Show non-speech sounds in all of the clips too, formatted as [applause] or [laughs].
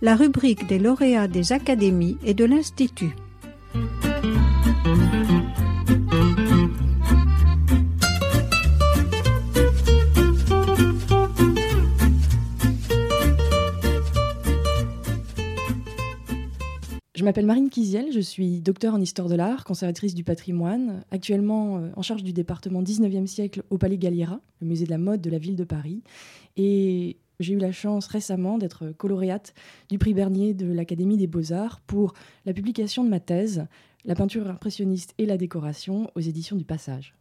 la rubrique des lauréats des académies et de l'Institut. Je m'appelle Marine Kiziel, je suis docteur en histoire de l'art, conservatrice du patrimoine, actuellement euh, en charge du département 19e siècle au Palais Galliera, le musée de la mode de la ville de Paris. Et j'ai eu la chance récemment d'être coloréate du prix Bernier de l'Académie des Beaux-Arts pour la publication de ma thèse, La peinture impressionniste et la décoration aux éditions du Passage.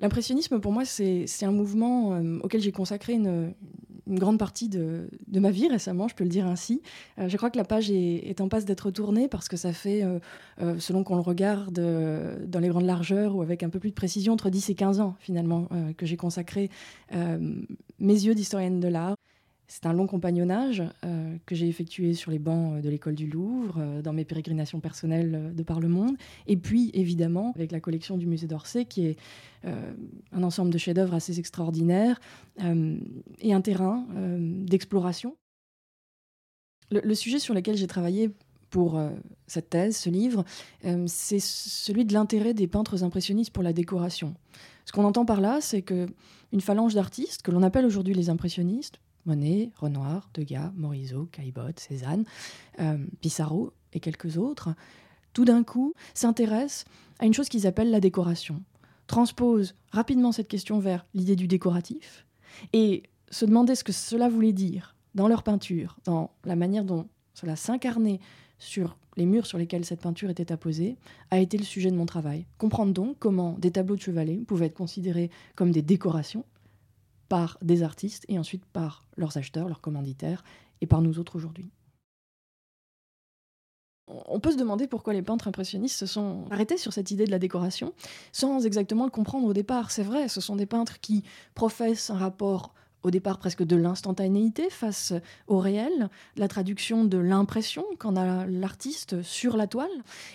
L'impressionnisme, pour moi, c'est un mouvement euh, auquel j'ai consacré une, grande partie de, ma vie récemment, je peux le dire ainsi. Euh, je crois que la page est, en passe d'être tournée parce que ça fait, euh, selon qu'on le regarde dans les grandes largeurs ou avec un peu plus de précision, entre 10 et 15 ans finalement, que j'ai consacré mes yeux d'historienne de l'art c'est un long compagnonnage euh, que j'ai effectué sur les bancs de l'école du Louvre, euh, dans mes pérégrinations personnelles de par le monde, et puis évidemment avec la collection du musée d'Orsay, qui est euh, un ensemble de chefs-d'œuvre assez extraordinaires et un terrain d'exploration. Le, sujet sur lequel j'ai travaillé pour cette thèse, ce livre, c'est celui de l'intérêt des peintres impressionnistes pour la décoration. Ce qu'on entend par là, c'est que une phalange d'artistes, que l'on appelle aujourd'hui les impressionnistes, Monet, Renoir, Degas, Morisot, Caillebotte, Cézanne, euh, Pissarro et quelques autres, tout d'un coup s'intéressent à une chose qu'ils appellent la décoration, transposent rapidement cette question vers l'idée du décoratif et se demandaient ce que cela voulait dire dans leur peinture, dans la manière dont cela s'incarnait sur les murs sur lesquels cette peinture était apposée, a été le sujet de mon travail. Comprendre donc comment des tableaux de chevalet pouvaient être considérés comme des décorations par des artistes et ensuite par leurs acheteurs, leurs commanditaires et par nous autres aujourd'hui. On peut se demander pourquoi les peintres impressionnistes se sont arrêtés sur cette idée de la décoration sans exactement le comprendre au départ. C'est vrai, ce sont des peintres qui professent un rapport au départ presque de l'instantanéité face au réel, la traduction de l'impression qu'en a l'artiste sur la toile.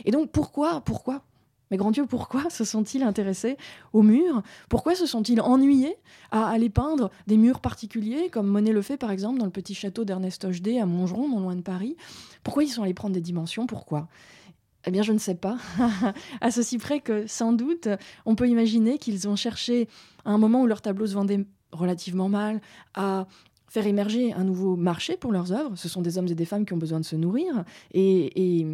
Et donc pourquoi, pourquoi mais grand Dieu, pourquoi se sont-ils intéressés aux murs Pourquoi se sont-ils ennuyés à aller peindre des murs particuliers, comme Monet le fait par exemple dans le petit château d'Ernest Hochdé à Montgeron, non loin de Paris? Pourquoi ils sont allés prendre des dimensions? Pourquoi? Eh bien, je ne sais pas. [laughs] à ceci près que, sans doute, on peut imaginer qu'ils ont cherché, à un moment où leurs tableaux se vendaient relativement mal, à faire émerger un nouveau marché pour leurs œuvres. Ce sont des hommes et des femmes qui ont besoin de se nourrir. Et,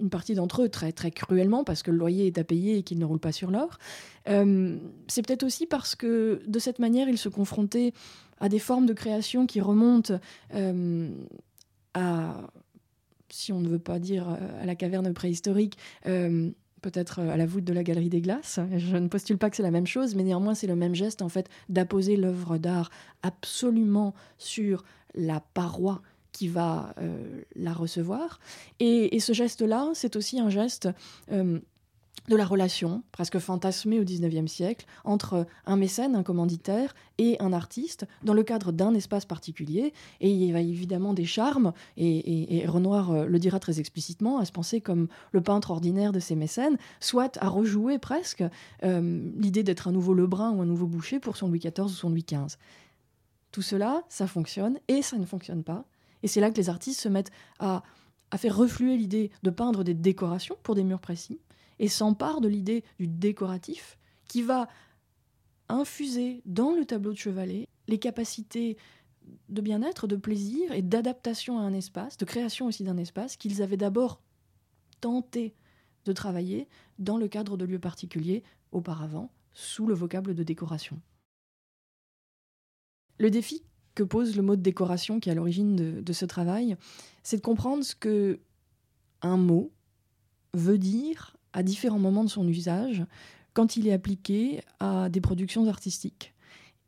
une partie d'entre eux très, très cruellement parce que le loyer est à payer et qu'ils ne roulent pas sur l'or. Euh, c'est peut-être aussi parce que de cette manière, ils se confrontaient à des formes de création qui remontent euh, à, si on ne veut pas dire à la caverne préhistorique, euh, peut-être euh, à la voûte de la Galerie des Glaces. Je ne postule pas que c'est la même chose, mais néanmoins c'est le même geste en fait d'apposer l'œuvre d'art absolument sur la paroi qui va euh, la recevoir. Et, ce geste-là, c'est aussi un geste euh, de la relation, presque fantasmée au XIXe siècle, entre un mécène, un commanditaire et un artiste, dans le cadre d'un espace particulier. Et il y a évidemment des charmes, et, Renoir euh, le dira très explicitement, à se penser comme le peintre ordinaire de ces mécènes, soit à rejouer presque l'idée d'être un nouveau Lebrun ou un nouveau Boucher pour son Louis XIV ou son Louis XV. Tout cela, ça fonctionne, et ça ne fonctionne pas. Et c'est là que les artistes se mettent à faire refluer l'idée de peindre des décorations pour des murs précis, et s'empare de l'idée du décoratif qui va infuser dans le tableau de chevalet les capacités de bien-être, de plaisir et d'adaptation à un espace, de création aussi d'un espace qu'ils avaient d'abord tenté de travailler dans le cadre de lieux particuliers auparavant, sous le vocable de décoration. Le défi que pose le mot de décoration qui est à l'origine de, ce travail, c'est de comprendre ce que un mot veut dire à différents moments de son usage quand il est appliqué à des productions artistiques.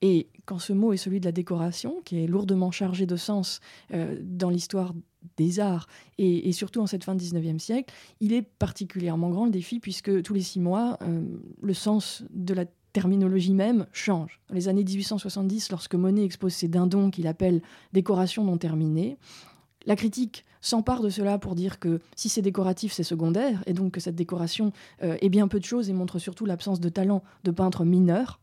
Et quand ce mot est celui de la décoration, qui est lourdement chargé de sens euh, dans l'histoire des arts et, surtout en cette fin du 19e siècle, il est particulièrement grand le défi puisque tous les six mois, euh, le sens de la terminologie même change. Dans les années 1870, lorsque Monet expose ses dindons qu'il appelle décoration non terminée, la critique s'empare de cela pour dire que si c'est décoratif, c'est secondaire, et donc que cette décoration euh, est bien peu de choses et montre surtout l'absence de talent de peintres mineurs,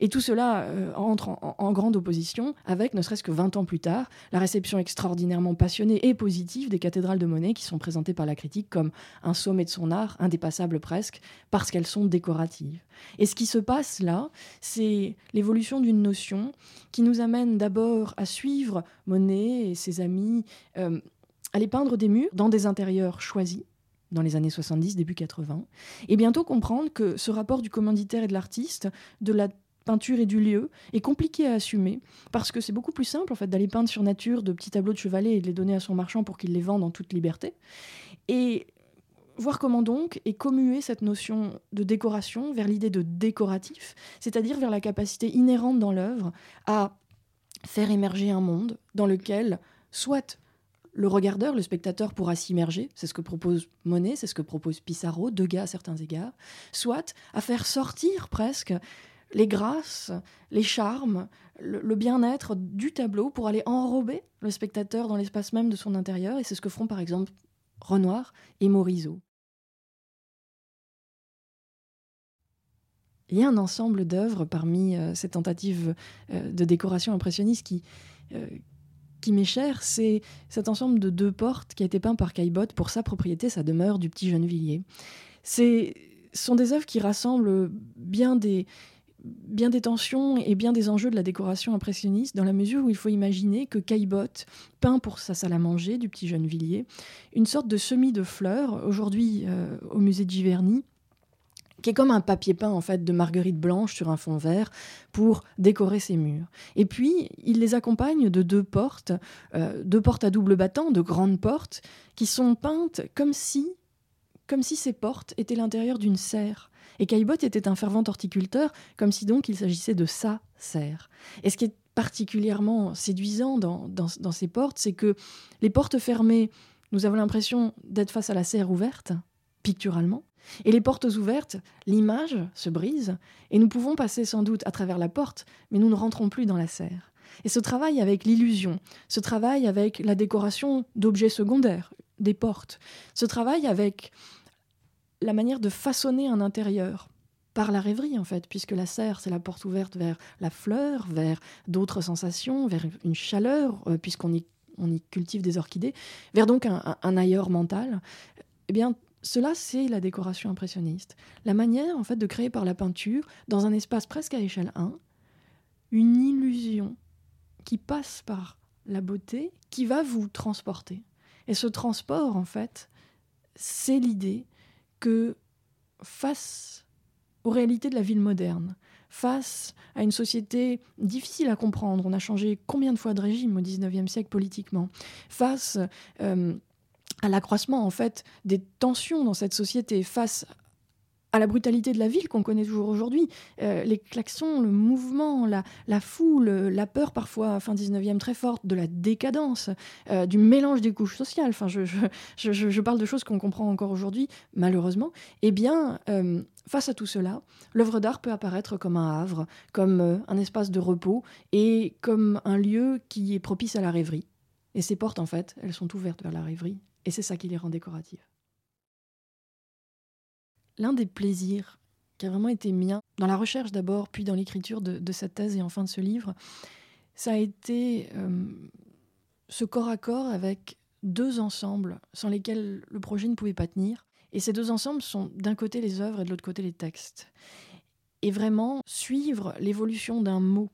Et tout cela euh, entre en, grande opposition avec, ne serait-ce que 20 ans plus tard, la réception extraordinairement passionnée et positive des cathédrales de Monet qui sont présentées par la critique comme un sommet de son art, indépassable presque, parce qu'elles sont décoratives. Et ce qui se passe là, c'est l'évolution d'une notion qui nous amène d'abord à suivre Monet et ses amis, euh, à les peindre des murs dans des intérieurs choisis dans les années 70, début 80, et bientôt comprendre que ce rapport du commanditaire et de l'artiste, de la peinture et du lieu, est compliqué à assumer, parce que c'est beaucoup plus simple en fait d'aller peindre sur nature de petits tableaux de chevalet et de les donner à son marchand pour qu'il les vende en toute liberté. Et voir comment donc est commuée cette notion de décoration vers l'idée de décoratif, c'est-à-dire vers la capacité inhérente dans l'œuvre à faire émerger un monde dans lequel soit le regardeur, le spectateur pourra s'immerger, c'est ce que propose Monet, c'est ce que propose Pissarro, Degas à certains égards, soit à faire sortir presque les grâces, les charmes, le, bien-être du tableau pour aller enrober le spectateur dans l'espace même de son intérieur, et c'est ce que feront par exemple Renoir et Morisot. Il y a un ensemble d'œuvres parmi euh, ces tentatives euh, de décoration impressionniste qui, euh, qui m'est cher, c'est cet ensemble de deux portes qui a été peint par Caillebotte pour sa propriété, sa demeure du petit Gennevilliers. Ce sont des œuvres qui rassemblent bien des, bien des tensions et bien des enjeux de la décoration impressionniste, dans la mesure où il faut imaginer que Caillebotte peint pour sa salle à manger du petit Gennevilliers une sorte de semis de fleurs, aujourd'hui euh, au musée de Giverny, qui est comme un papier peint en fait de marguerite blanche sur un fond vert pour décorer ses murs. Et puis il les accompagne de deux portes, euh, deux portes à double battant, de grandes portes, qui sont peintes comme si, comme si ces portes étaient l'intérieur d'une serre. Et Caillebotte était un fervent horticulteur, comme si donc il s'agissait de sa serre. Et ce qui est particulièrement séduisant dans, dans ces portes, c'est que les portes fermées, nous avons l'impression d'être face à la serre ouverte, picturalement, et les portes ouvertes, l'image se brise, et nous pouvons passer sans doute à travers la porte, mais nous ne rentrons plus dans la serre. Et ce travail avec l'illusion, ce travail avec la décoration d'objets secondaires, des portes, ce travail avec la manière de façonner un intérieur, par la rêverie en fait, puisque la serre, c'est la porte ouverte vers la fleur, vers d'autres sensations, vers une chaleur, euh, puisqu'on y, cultive des orchidées, vers donc un, un ailleurs mental. Eh bien, cela, c'est la décoration impressionniste. La manière, en fait, de créer par la peinture, dans un espace presque à échelle 1, une illusion qui passe par la beauté, qui va vous transporter. Et ce transport, en fait, c'est l'idée que face aux réalités de la ville moderne, face à une société difficile à comprendre, on a changé combien de fois de régime au XIXe siècle politiquement, face euh, à l'accroissement en fait des tensions dans cette société face à la brutalité de la ville qu'on connaît toujours aujourd'hui, euh, les klaxons, le mouvement, la, foule, la peur parfois, fin 19e très forte, de la décadence, euh, du mélange des couches sociales, enfin je, je, je, je parle de choses qu'on comprend encore aujourd'hui, malheureusement, eh bien, euh, face à tout cela, l'œuvre d'art peut apparaître comme un havre, comme un espace de repos et comme un lieu qui est propice à la rêverie. Et ces portes, en fait, elles sont ouvertes vers la rêverie et c'est ça qui les rend décoratives. L'un des plaisirs qui a vraiment été mien, dans la recherche d'abord, puis dans l'écriture de, cette thèse et enfin de ce livre, ça a été euh, ce corps à corps avec deux ensembles sans lesquels le projet ne pouvait pas tenir. Et ces deux ensembles sont d'un côté les œuvres et de l'autre côté les textes. Et vraiment suivre l'évolution d'un mot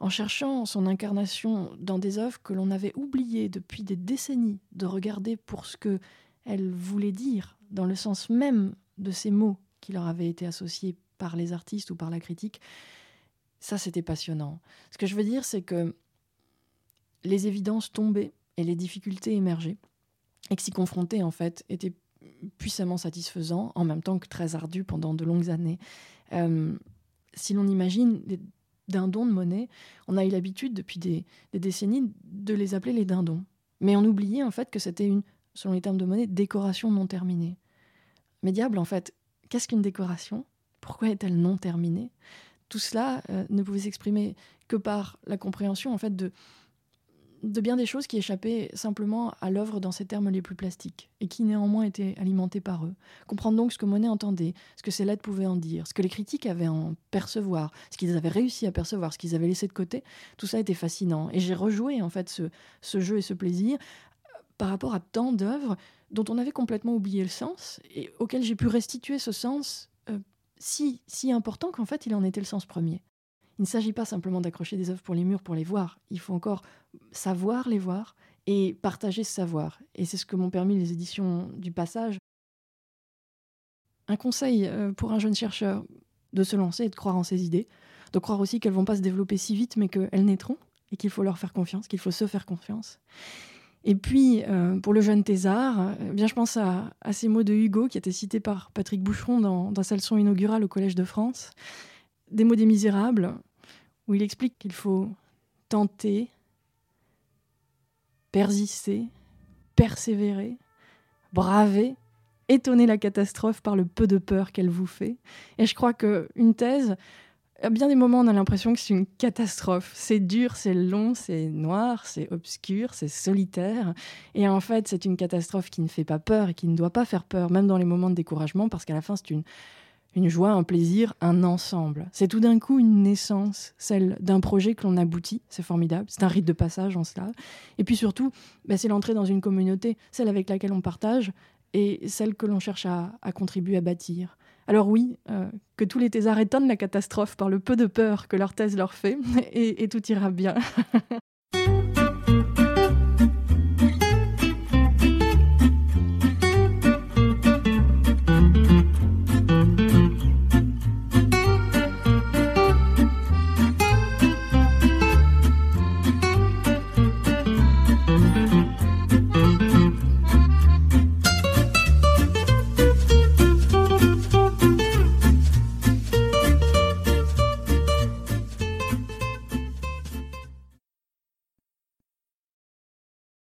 en cherchant son incarnation dans des œuvres que l'on avait oublié depuis des décennies de regarder pour ce que elles voulaient dire, dans le sens même de ces mots qui leur avaient été associés par les artistes ou par la critique, ça c'était passionnant. Ce que je veux dire, c'est que les évidences tombaient et les difficultés émergeaient, et que s'y confronter, en fait, était puissamment satisfaisant, en même temps que très ardu pendant de longues années. Euh, si l'on imagine dindons de monnaie, on a eu l'habitude depuis des, décennies de les appeler les dindons. Mais on oubliait en fait que c'était une, selon les termes de monnaie, décoration non terminée. Mais diable, en fait, qu'est-ce qu'une décoration? Pourquoi est-elle non terminée? Tout cela euh, ne pouvait s'exprimer que par la compréhension en fait de, de bien des choses qui échappaient simplement à l'œuvre dans ses termes les plus plastiques, et qui néanmoins étaient alimentées par eux. Comprendre donc ce que Monet entendait, ce que ses lettres pouvaient en dire, ce que les critiques avaient en percevoir, ce qu'ils avaient réussi à percevoir, ce qu'ils avaient laissé de côté, tout ça était fascinant. Et j'ai rejoué en fait ce, ce jeu et ce plaisir euh, par rapport à tant d'œuvres dont on avait complètement oublié le sens, et auxquelles j'ai pu restituer ce sens euh, si, si important qu'en fait il en était le sens premier. Il ne s'agit pas simplement d'accrocher des œuvres pour les murs pour les voir. Il faut encore savoir les voir et partager ce savoir. Et c'est ce que m'ont permis les éditions du passage. Un conseil euh, pour un jeune chercheur de se lancer et de croire en ses idées, de croire aussi qu'elles vont pas se développer si vite, mais qu'elles naîtront et qu'il faut leur faire confiance, qu'il faut se faire confiance. Et puis, euh, pour le jeune Thésard, eh bien, je pense à, ces mots de Hugo qui étaient cités par Patrick Boucheron dans, dans sa leçon inaugurale au Collège de France. Des mots des Misérables, où il explique qu'il faut tenter, persister, persévérer, braver, étonner la catastrophe par le peu de peur qu'elle vous fait. Et je crois qu'une thèse, à bien des moments, on a l'impression que c'est une catastrophe. C'est dur, c'est long, c'est noir, c'est obscur, c'est solitaire. Et en fait, c'est une catastrophe qui ne fait pas peur et qui ne doit pas faire peur, même dans les moments de découragement, parce qu'à la fin, c'est une une joie, un plaisir, un ensemble. C'est tout d'un coup une naissance, celle d'un projet que l'on aboutit, c'est formidable, c'est un rite de passage en cela. Et puis surtout, bah, c'est l'entrée dans une communauté, celle avec laquelle on partage et celle que l'on cherche à, contribuer à bâtir. Alors oui, euh, que tous les thésards étonnent la catastrophe par le peu de peur que leur thèse leur fait, [laughs] et tout ira bien. [laughs]